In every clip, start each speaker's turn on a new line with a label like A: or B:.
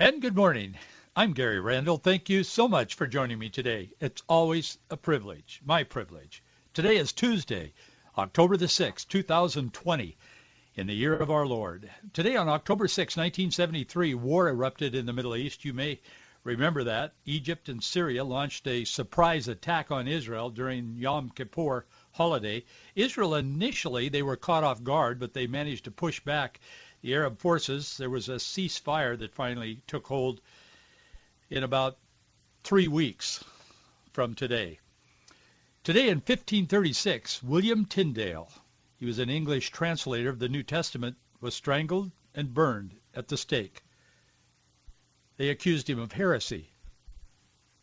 A: And good morning. I'm Gary Randall. Thank you so much for joining me today. It's always a privilege, my privilege. Today is Tuesday, October the 6th, 2020, in the year of our Lord. Today on October 6, 1973, war erupted in the Middle East. You may remember that. Egypt and Syria launched a surprise attack on Israel during Yom Kippur holiday. Israel initially, they were caught off guard, but they managed to push back the Arab forces. There was a ceasefire that finally took hold in about three weeks from today. Today in 1536, William Tyndale, he was an English translator of the New Testament, was strangled and burned at the stake. They accused him of heresy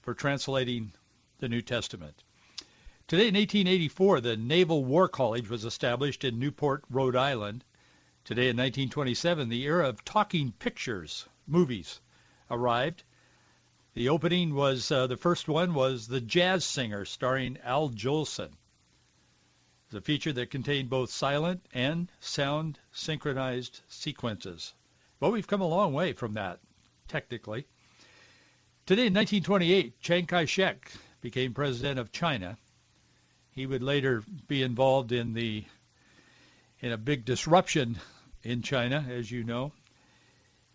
A: for translating the New Testament. Today in 1884, the Naval War College was established in Newport, Rhode Island. Today in 1927, the era of talking pictures, movies, arrived. The opening was, uh, the first one was The Jazz Singer, starring Al Jolson. It's a feature that contained both silent and sound synchronized sequences. But we've come a long way from that, technically. Today in 1928, Chiang Kai-shek became president of China. He would later be involved in the in a big disruption in China, as you know.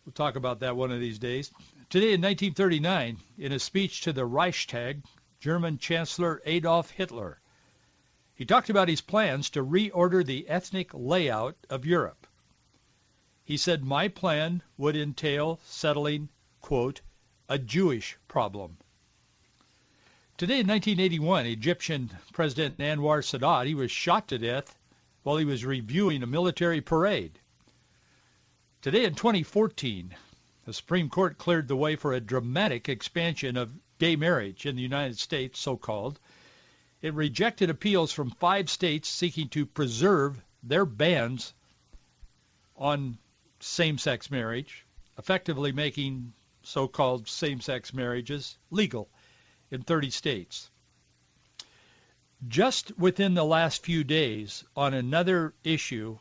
A: We'll talk about that one of these days. Today in 1939, in a speech to the Reichstag, German Chancellor Adolf Hitler, he talked about his plans to reorder the ethnic layout of Europe. He said, my plan would entail settling, quote, a Jewish problem. Today in 1981, Egyptian President Anwar Sadat, he was shot to death while he was reviewing a military parade. Today in 2014, the Supreme Court cleared the way for a dramatic expansion of gay marriage in the United States, so-called. It rejected appeals from five states seeking to preserve their bans on same-sex marriage, effectively making so-called same-sex marriages legal in 30 states. Just within the last few days, on another issue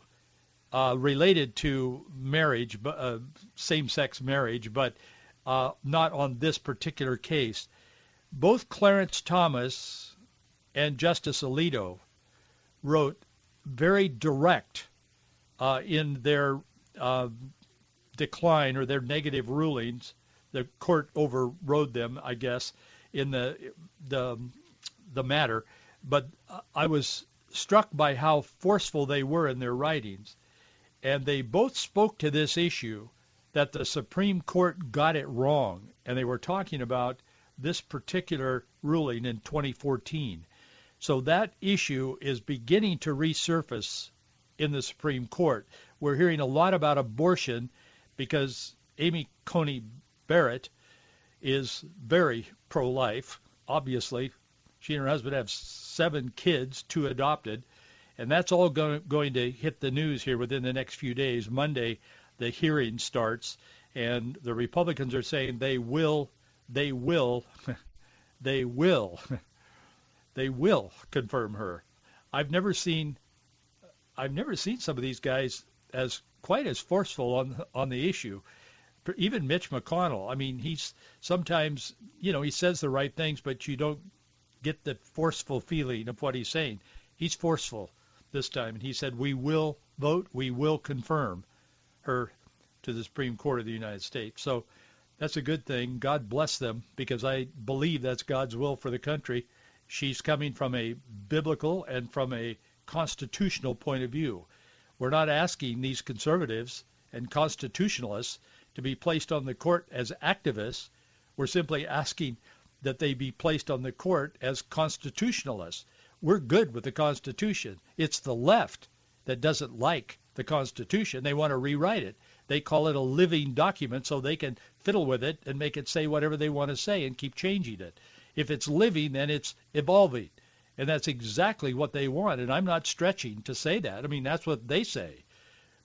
A: uh, related to marriage, uh, same-sex marriage, but uh, not on this particular case. Both Clarence Thomas and Justice Alito wrote very direct uh, in their uh, decline or their negative rulings. The court overrode them, I guess, in the the the matter. But I was struck by how forceful they were in their writings and they both spoke to this issue that the Supreme Court got it wrong, and they were talking about this particular ruling in 2014. So that issue is beginning to resurface in the Supreme Court. We're hearing a lot about abortion because Amy Coney Barrett is very pro-life. Obviously, she and her husband have seven kids, two adopted, and that's all go- going to hit the news here within the next few days. Monday, the hearing starts, and the Republicans are saying they will, they will, they will, they will confirm her. I've never seen, I've never seen some of these guys as quite as forceful on on the issue. Even Mitch McConnell. I mean, he's sometimes, you know, he says the right things, but you don't get the forceful feeling of what he's saying. He's forceful this time, and he said, we will vote, we will confirm her to the Supreme Court of the United States. So that's a good thing. God bless them because I believe that's God's will for the country. She's coming from a biblical and from a constitutional point of view. We're not asking these conservatives and constitutionalists to be placed on the court as activists. We're simply asking that they be placed on the court as constitutionalists we're good with the Constitution. It's the left that doesn't like the Constitution. They want to rewrite it. They call it a living document so they can fiddle with it and make it say whatever they want to say and keep changing it. If it's living, then it's evolving. And that's exactly what they want. And I'm not stretching to say that. I mean, that's what they say.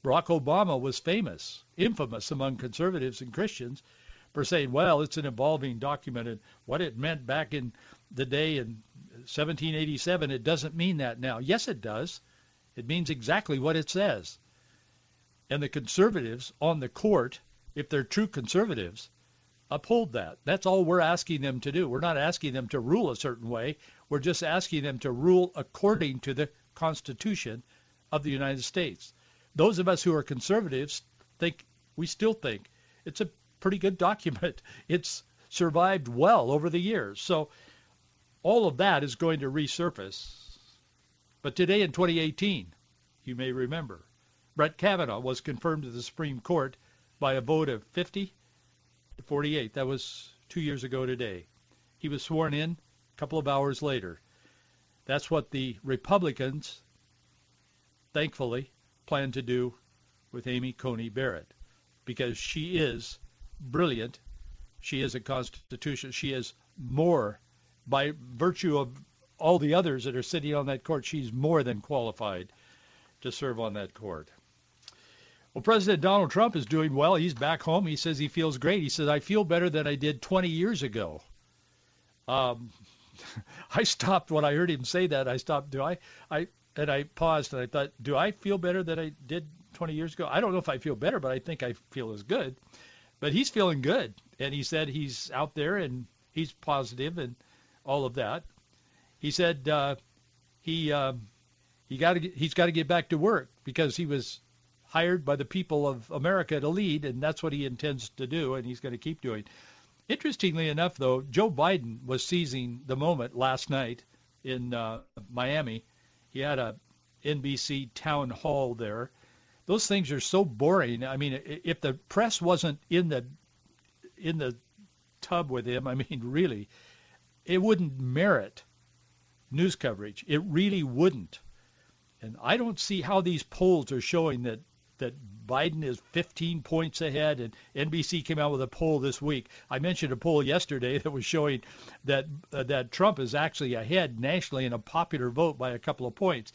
A: Barack Obama was famous, infamous among conservatives and Christians for saying, well, it's an evolving document and what it meant back in the day in 1787, it doesn't mean that now. Yes, it does. It means exactly what it says. And the conservatives on the court, if they're true conservatives, uphold that. That's all we're asking them to do. We're not asking them to rule a certain way. We're just asking them to rule according to the Constitution of the United States. Those of us who are conservatives think we still think it's a pretty good document. It's survived well over the years. So all of that is going to resurface. But today in 2018, you may remember, Brett Kavanaugh was confirmed to the Supreme Court by a vote of 50 to 48. That was two years ago today. He was sworn in a couple of hours later. That's what the Republicans, thankfully, plan to do with Amy Coney Barrett because she is brilliant. She is a constitution. She is more, by virtue of all the others that are sitting on that court, she's more than qualified to serve on that court. Well, President Donald Trump is doing well. He's back home. He says he feels great. He says, I feel better than I did 20 years ago. Um, I stopped when I heard him say that. I stopped. Do I? I and I paused and I thought, do I feel better than I did 20 years ago? I don't know if I feel better, but I think I feel as good. But he's feeling good, and he said he's out there and he's positive and all of that. He said uh, he uh, he got he's got to get back to work because he was hired by the people of America to lead, and that's what he intends to do, and he's going to keep doing. Interestingly enough, though, Joe Biden was seizing the moment last night in uh, Miami. He had a NBC town hall there. Those things are so boring. I mean, if the press wasn't in the in the tub with him, I mean, really, it wouldn't merit news coverage. It really wouldn't. And I don't see how these polls are showing that that Biden is 15 points ahead, and NBC came out with a poll this week. I mentioned a poll yesterday that was showing that uh, that Trump is actually ahead nationally in a popular vote by a couple of points.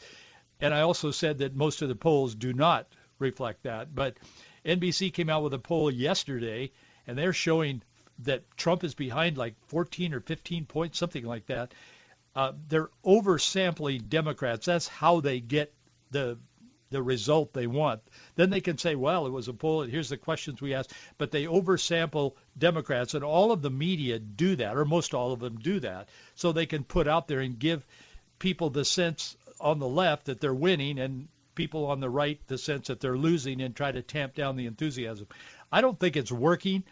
A: And I also said that most of the polls do not reflect that. But NBC came out with a poll yesterday, and they're showing that Trump is behind like 14 or 15 points, something like that. Uh, they're oversampling Democrats. That's how they get the the result they want. Then they can say, well, it was a poll, and here's the questions we asked. But they oversample Democrats, and all of the media do that, or most all of them do that, so they can put out there and give people the sense on the left that they're winning, and people on the right the sense that they're losing, and try to tamp down the enthusiasm. I don't think it's working,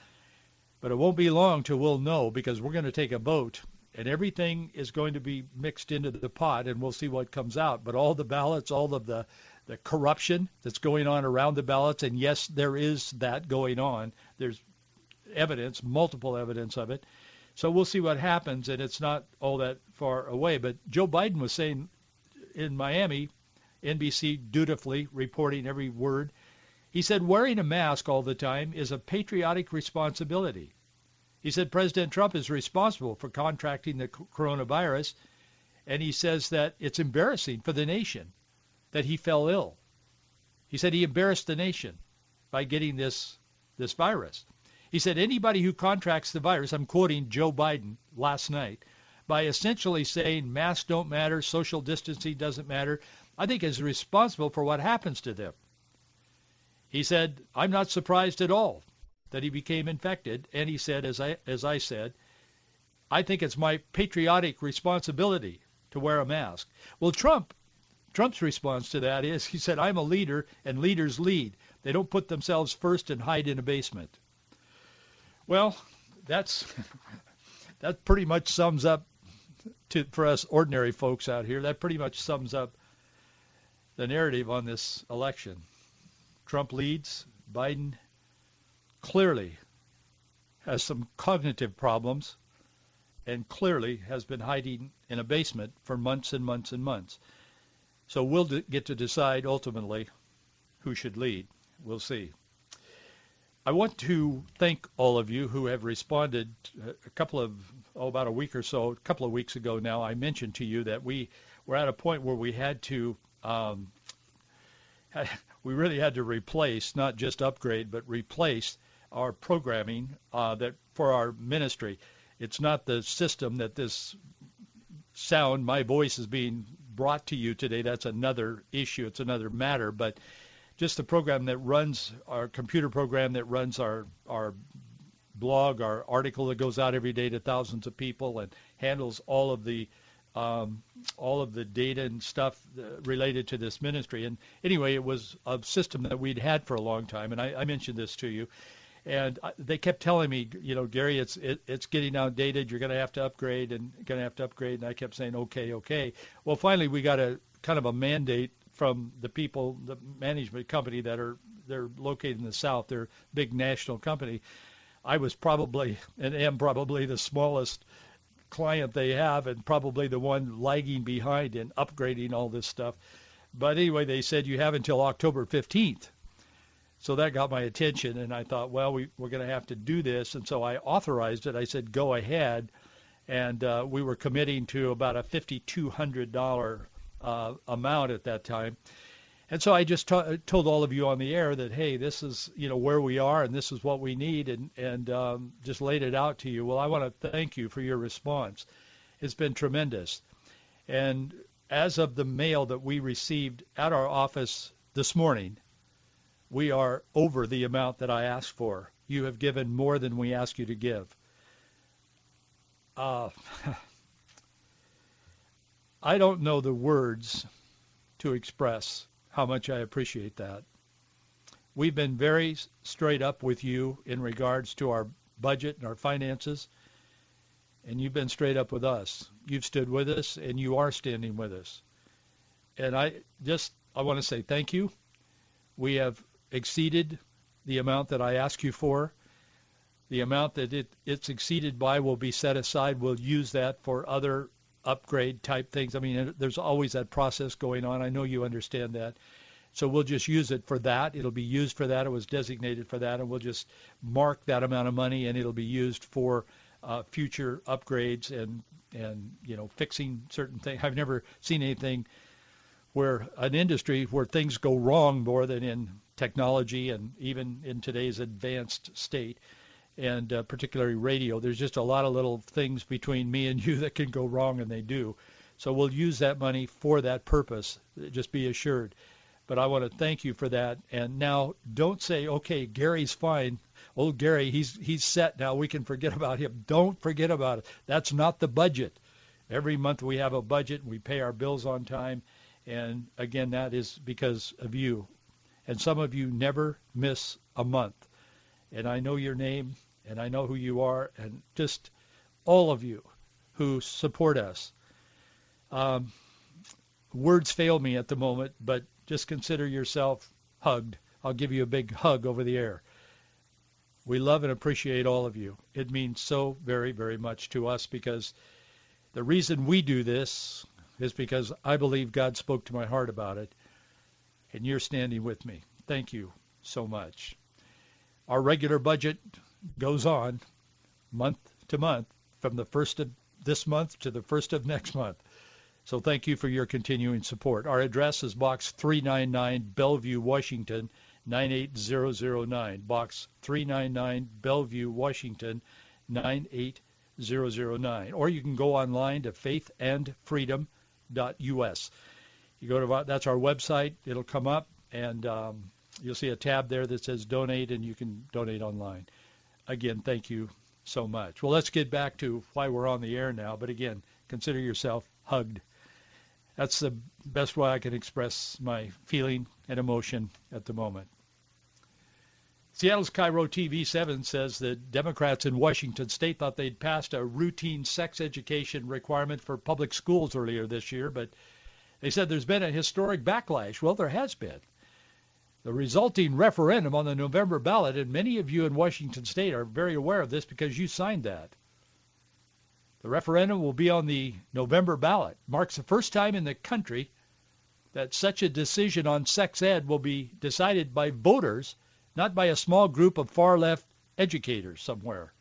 A: but it won't be long till we'll know because we're going to take a vote and everything is going to be mixed into the pot and we'll see what comes out. But all the ballots, all of the the corruption that's going on around the ballots, and yes, there is that going on. There's evidence, multiple evidence of it. So we'll see what happens, and it's not all that far away. But Joe Biden was saying in Miami, NBC dutifully reporting every word. He said wearing a mask all the time is a patriotic responsibility. He said President Trump is responsible for contracting the coronavirus, and he says that it's embarrassing for the nation that he fell ill. He said he embarrassed the nation by getting this this virus. He said anybody who contracts the virus, I'm quoting Joe Biden last night, by essentially saying masks don't matter, social distancing doesn't matter, I think is responsible for what happens to them. He said, I'm not surprised at all that he became infected, and he said, as I as I said, I think it's my patriotic responsibility to wear a mask. Well, Trump Trump's response to that is he said, I'm a leader and leaders lead. They don't put themselves first and hide in a basement. Well, that's that pretty much sums up to for us ordinary folks out here. That pretty much sums up the narrative on this election. Trump leads, Biden clearly has some cognitive problems and clearly has been hiding in a basement for months and months and months. So we'll get to decide ultimately who should lead. We'll see. I want to thank all of you who have responded. A couple of, oh, about a week or so, a couple of weeks ago now, I mentioned to you that we were at a point where we had to, um, we really had to replace, not just upgrade, but replace our programming uh, that for our ministry. It's not the system that this sound, my voice is being brought to you today, that's another issue. It's another matter. But just the program that runs our computer program that runs our our blog, our article that goes out every day to thousands of people and handles all of the um, all of the data and stuff related to this ministry. And anyway, it was a system that we'd had for a long time, and I, I mentioned this to you. And they kept telling me, you know, Gary, it's it, it's getting outdated. You're going to have to upgrade and going to have to upgrade. And I kept saying, okay, okay. Well, finally, we got a kind of a mandate from the people, the management company that are they're located in the south. They're a big national company. I was probably and am probably the smallest client they have and probably the one lagging behind in upgrading all this stuff. But anyway, they said you have until October 15th. So that got my attention, and I thought, well, we, we're going to have to do this. And so I authorized it. I said, go ahead. And uh, we were committing to about a $5,200 uh, amount at that time. And so I just t- told all of you on the air that, hey, this is you know where we are and this is what we need, and and um, just laid it out to you. Well, I want to thank you for your response. It's been tremendous. And as of the mail that we received at our office this morning, we are over the amount that I asked for. You have given more than we ask you to give. Uh, I don't know the words to express how much I appreciate that. We've been very straight up with you in regards to our budget and our finances, and you've been straight up with us. You've stood with us, and you are standing with us. And I just I want to say thank you. We have exceeded the amount that I asked you for. The amount that it, it's exceeded by will be set aside. We'll use that for other upgrade type things. I mean, there's always that process going on. I know you understand that. So we'll just use it for that. It'll be used for that. It was designated for that, and we'll just mark that amount of money, and it'll be used for uh, future upgrades and and you know fixing certain things. I've never seen anything where an industry where things go wrong more than in technology and even in today's advanced state and uh, particularly radio. There's just a lot of little things between me and you that can go wrong, and they do. So we'll use that money for that purpose. Just be assured. But I want to thank you for that. And now don't say, okay, Gary's fine. Oh, Gary, he's he's set now. We can forget about him. Don't forget about it. That's not the budget. Every month we have a budget. And we pay our bills on time. And again, that is because of you. And some of you never miss a month and I know your name, and I know who you are, and just all of you who support us. Um, words fail me at the moment, but just consider yourself hugged. I'll give you a big hug over the air. We love and appreciate all of you. It means so very, very much to us because the reason we do this is because I believe God spoke to my heart about it, and you're standing with me. Thank you so much our regular budget goes on month to month from the first of this month to the first of next month. So thank you for your continuing support. Our address is Box 399, Bellevue, Washington, 98009. Box 399, Bellevue, Washington, 98009. Or you can go online to faithandfreedom.us. You go to that's our website. It'll come up, and um, You'll see a tab there that says donate, and you can donate online. Again, thank you so much. Well, let's get back to why we're on the air now. But again, consider yourself hugged. That's the best way I can express my feeling and emotion at the moment. Seattle's KIRO TV7 says that Democrats in Washington state thought they'd passed a routine sex education requirement for public schools earlier this year, but they said there's been a historic backlash. Well, there has been. The resulting referendum on the November ballot, and many of you in Washington state are very aware of this because you signed that. The referendum will be on the November ballot. Marks the first time in the country that such a decision on sex ed will be decided by voters, not by a small group of far left educators somewhere.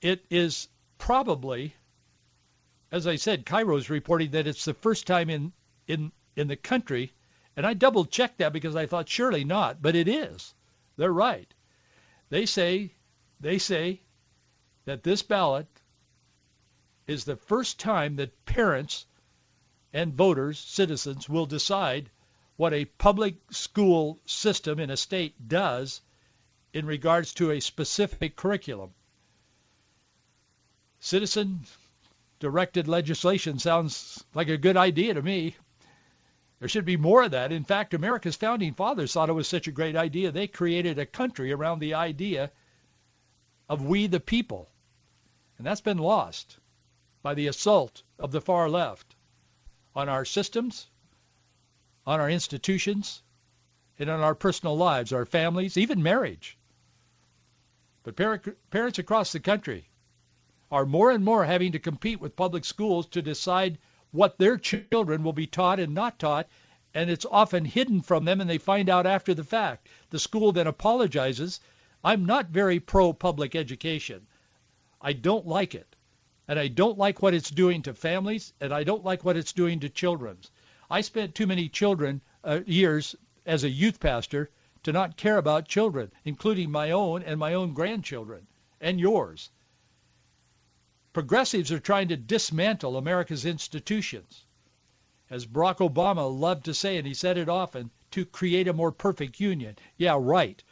A: It is probably, as I said, KIRO is reporting that it's the first time in, in in the country, and I double checked that because I thought surely not, but it is. They're right. They say they say that this ballot is the first time that parents and voters, citizens, will decide what a public school system in a state does in regards to a specific curriculum. Citizen directed legislation sounds like a good idea to me. There should be more of that. In fact, America's founding fathers thought it was such a great idea. They created a country around the idea of we the people. And that's been lost by the assault of the far left on our systems, on our institutions, and on our personal lives, our families, even marriage. But parents across the country are more and more having to compete with public schools to decide what their children will be taught and not taught, and it's often hidden from them and they find out after the fact. The school then apologizes. I'm not very pro public education. I don't like it. And I don't like what it's doing to families, and I don't like what it's doing to children. I spent too many children uh, years as a youth pastor to not care about children, including my own and my own grandchildren and yours. Progressives are trying to dismantle America's institutions. As Barack Obama loved to say, and he said it often, to create a more perfect union. Yeah, right.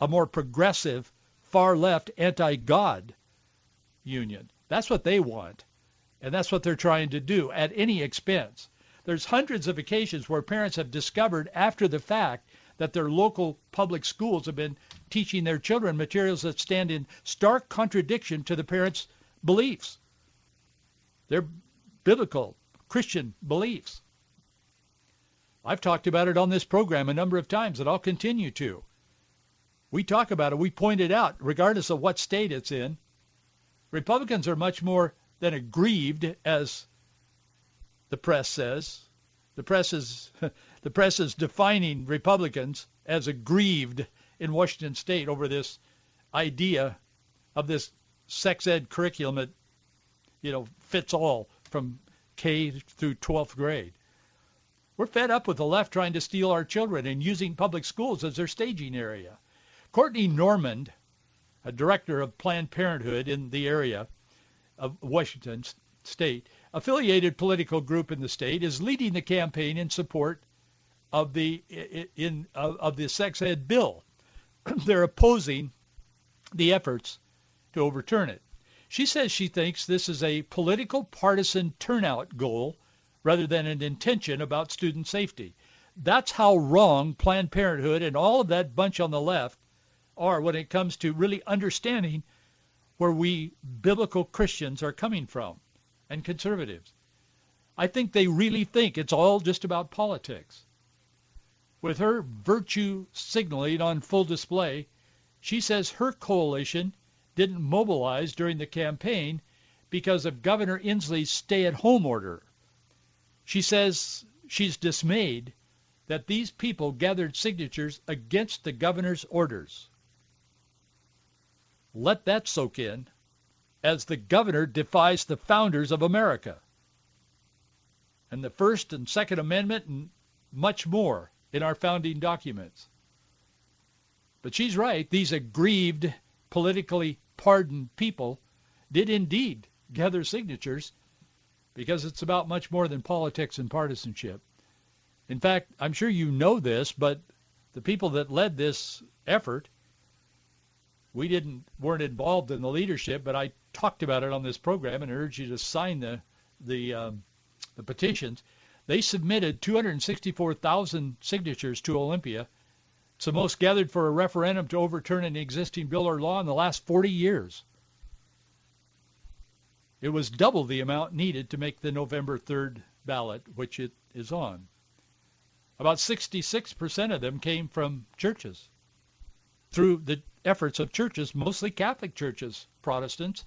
A: A more progressive, far left, anti-God union. That's what they want. And that's what they're trying to do at any expense. There's hundreds of occasions where parents have discovered after the fact that their local public schools have been teaching their children materials that stand in stark contradiction to the parents' beliefs. They're biblical, Christian beliefs. I've talked about it on this program a number of times, and I'll continue to. We talk about it. We point it out, regardless of what state it's in. Republicans are much more than aggrieved, as the press says. The press is the press is defining Republicans as aggrieved in Washington State over this idea of this sex ed curriculum that you know fits all from K through 12th grade. We're fed up with the left trying to steal our children and using public schools as their staging area. Courtney Normand, a director of Planned Parenthood in the area of Washington state, affiliated political group in the state, is leading the campaign in support of the in of, of the sex ed bill. They're opposing the efforts to overturn it. She says she thinks this is a political partisan turnout goal rather than an intention about student safety. That's how wrong Planned Parenthood and all of that bunch on the left are when it comes to really understanding where we biblical Christians are coming from and conservatives. I think they really think it's all just about politics. With her virtue signaling on full display, she says her coalition didn't mobilize during the campaign because of Governor Inslee's stay-at-home order. She says she's dismayed that these people gathered signatures against the governor's orders. Let that soak in as the governor defies the founders of America and the First and Second Amendment and much more in our founding documents. But she's right. These aggrieved, politically pardoned people did indeed gather signatures because it's about much more than politics and partisanship. In fact, I'm sure you know this, but the people that led this effort, we didn't weren't involved in the leadership, but I talked about it on this program and urged you to sign the the um, the petitions. They submitted 264,000 signatures to Olympia it's the most gathered for a referendum to overturn an existing bill or law in the last 40 years. It was double the amount needed to make the November 3rd ballot, which it is on. About 66% of them came from churches through the efforts of churches, mostly Catholic churches, Protestants,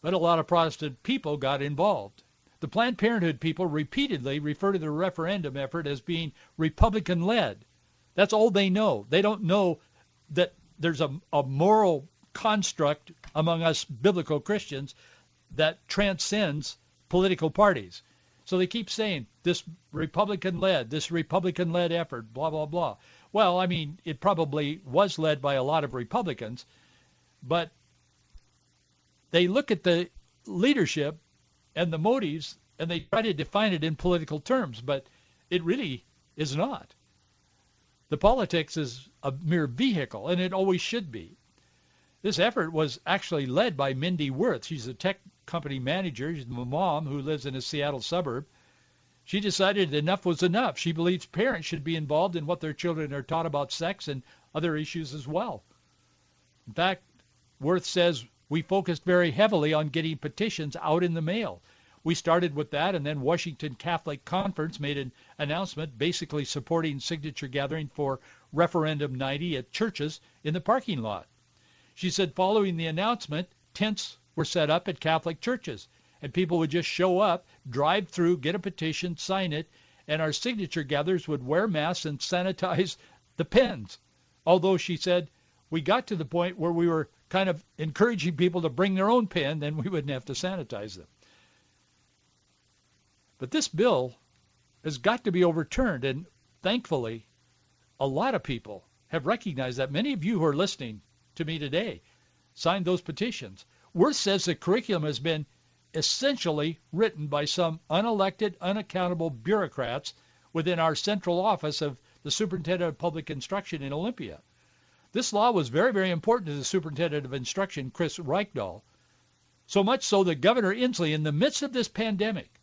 A: but a lot of Protestant people got involved. The Planned Parenthood people repeatedly refer to the referendum effort as being Republican-led. That's all they know. They don't know that there's a, a moral construct among us biblical Christians that transcends political parties. So they keep saying this Republican-led, this Republican-led effort, blah, blah, blah. Well, I mean, it probably was led by a lot of Republicans, but they look at the leadership and the motives and they try to define it in political terms, but it really is not. The politics is a mere vehicle, and it always should be. This effort was actually led by Mindy Wirth. She's a tech company manager. She's a mom who lives in a Seattle suburb. She decided enough was enough. She believes parents should be involved in what their children are taught about sex and other issues as well. In fact, Wirth says we focused very heavily on getting petitions out in the mail. We started with that, and then Washington Catholic Conference made an announcement basically supporting signature gathering for Referendum 90 at churches in the parking lot. She said following the announcement, tents were set up at Catholic churches, and people would just show up, drive through, get a petition, sign it, and our signature gatherers would wear masks and sanitize the pens. Although she said we got to the point where we were kind of encouraging people to bring their own pen, then we wouldn't have to sanitize them. But this bill has got to be overturned, and thankfully, a lot of people have recognized that. Many of you who are listening to me today signed those petitions. Wirth says the curriculum has been essentially written by some unelected, unaccountable bureaucrats within our central office of the Superintendent of Public Instruction in Olympia. This law was very, very important to the Superintendent of Instruction, Chris Reykdal, so much so that Governor Inslee, in the midst of this pandemic,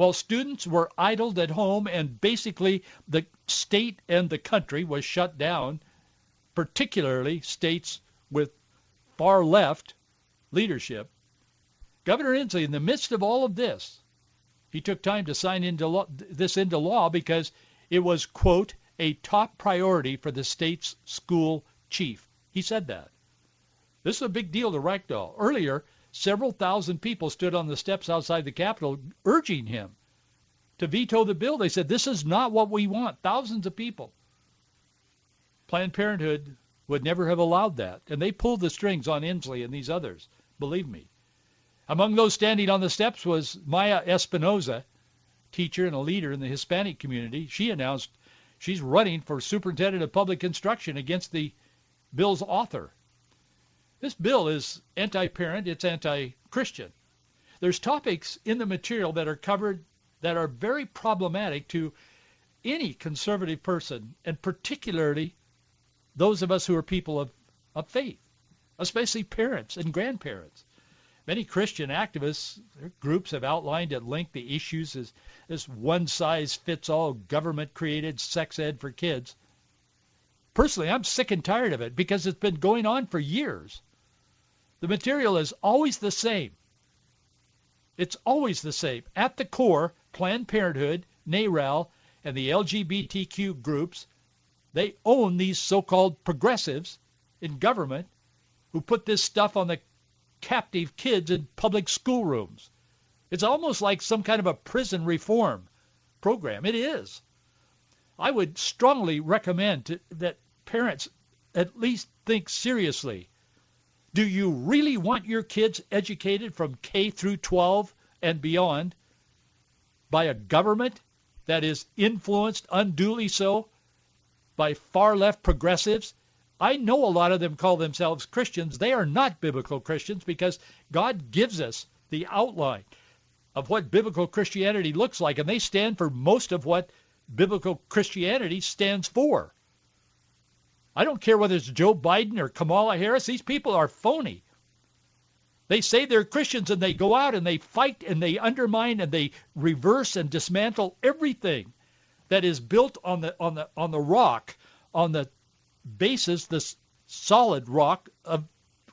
A: while students were idled at home and basically the state and the country was shut down, particularly states with far left leadership, Governor Inslee, in the midst of all of this, he took time to sign into law, this into law because it was, quote, a top priority for the state's school chief. He said that. This is a big deal to Reykdal. Earlier, several thousand people stood on the steps outside the Capitol urging him to veto the bill. They said, this is not what we want. Thousands of people. Planned Parenthood would never have allowed that. And they pulled the strings on Inslee and these others, believe me. Among those standing on the steps was Maya Espinoza, teacher and a leader in the Hispanic community. She announced she's running for superintendent of public instruction against the bill's author. This bill is anti-parent, it's anti-Christian. There's topics in the material that are covered that are very problematic to any conservative person, and particularly those of us who are people of, of faith, especially parents and grandparents. Many Christian activists groups have outlined at length the issues as this one-size-fits-all government-created sex ed for kids. Personally, I'm sick and tired of it because it's been going on for years. The material is always the same. It's always the same. At the core, Planned Parenthood, NARAL, and the LGBTQ groups, they own these so-called progressives in government who put this stuff on the captive kids in public schoolrooms. It's almost like some kind of a prison reform program. It is. I would strongly recommend to, that parents at least think seriously. Do you really want your kids educated from K through 12 and beyond by a government that is influenced unduly so by far left progressives? I know a lot of them call themselves Christians. They are not biblical Christians because God gives us the outline of what biblical Christianity looks like, and they stand for most of what biblical Christianity stands for. I don't care whether it's Joe Biden or Kamala Harris. These people are phony. They say they're Christians and they go out and they fight and they undermine and they reverse and dismantle everything that is built on the on the on the rock, on the basis, this solid rock of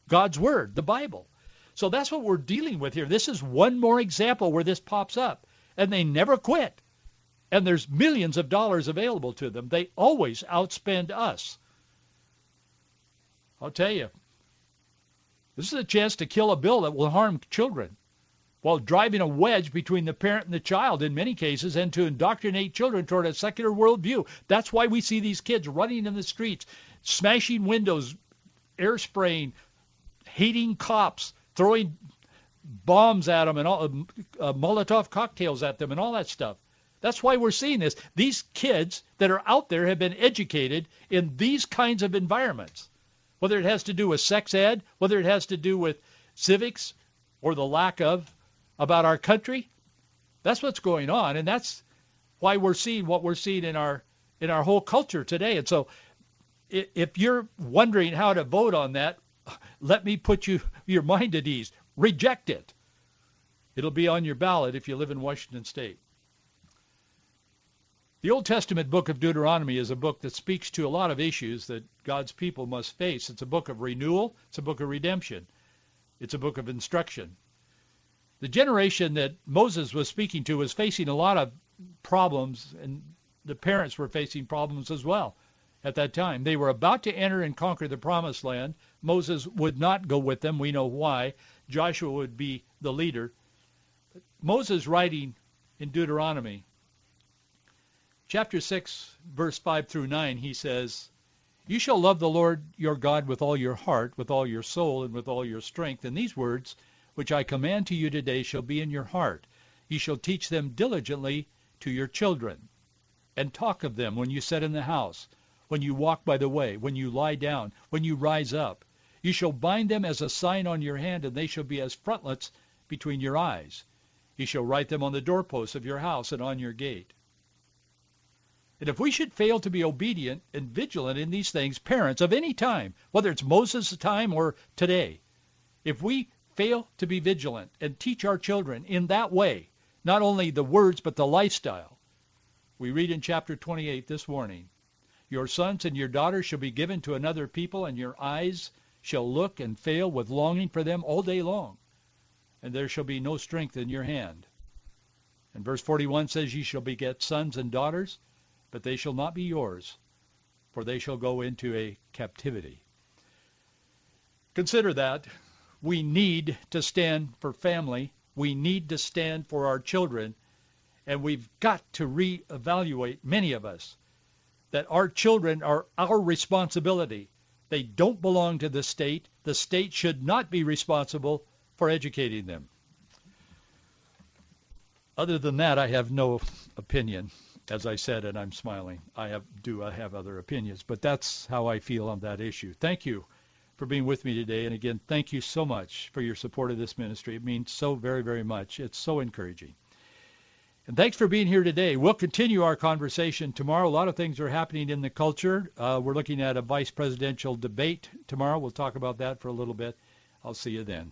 A: God's word, the Bible. So that's what we're dealing with here. This is one more example where this pops up and they never quit and there's millions of dollars available to them. They always outspend us. I'll tell you, this is a chance to kill a bill that will harm children while driving a wedge between the parent and the child in many cases and to indoctrinate children toward a secular worldview. That's why we see these kids running in the streets, smashing windows, air spraying, hating cops, throwing bombs at them and all uh, Molotov cocktails at them and all that stuff. That's why we're seeing this. These kids that are out there have been educated in these kinds of environments, whether it has to do with sex ed, whether it has to do with civics or the lack of about our country. That's what's going on, and that's why we're seeing what we're seeing in our in our whole culture today. And so if you're wondering how to vote on that, let me put you your mind at ease. Reject it. It'll be on your ballot if you live in Washington state. The Old Testament book of Deuteronomy is a book that speaks to a lot of issues that God's people must face. It's a book of renewal. It's a book of redemption. It's a book of instruction. The generation that Moses was speaking to was facing a lot of problems, and the parents were facing problems as well at that time. They were about to enter and conquer the promised land. Moses would not go with them. We know why. Joshua would be the leader. But Moses writing in Deuteronomy chapter 6 verse 5 through 9 he says, "You shall love the Lord your God with all your heart, with all your soul, and with all your strength, and these words which I command to you today shall be in your heart. You shall teach them diligently to your children, and talk of them when you sit in the house, when you walk by the way, when you lie down, when you rise up. You shall bind them as a sign on your hand, and they shall be as frontlets between your eyes. You shall write them on the doorposts of your house and on your gate. And if we should fail to be obedient and vigilant in these things, parents of any time, whether it's Moses' time or today, if we fail to be vigilant and teach our children in that way, not only the words but the lifestyle, we read in chapter 28 this warning, your sons and your daughters shall be given to another people, and your eyes shall look and fail with longing for them all day long, and there shall be no strength in your hand. And verse 41 says, Ye shall beget sons and daughters, but they shall not be yours, for they shall go into a captivity. Consider that. We need to stand for family. We need to stand for our children. And we've got to reevaluate, many of us, that our children are our responsibility. They don't belong to the state. The state should not be responsible for educating them. Other than that, I have no opinion. As I said, and I'm smiling, I have, do I have other opinions, but that's how I feel on that issue. Thank you for being with me today. And again, thank you so much for your support of this ministry. It means so very, very much. It's so encouraging. And thanks for being here today. We'll continue our conversation tomorrow. A lot of things are happening in the culture. Uh, we're looking at a vice presidential debate tomorrow. We'll talk about that for a little bit. I'll see you then.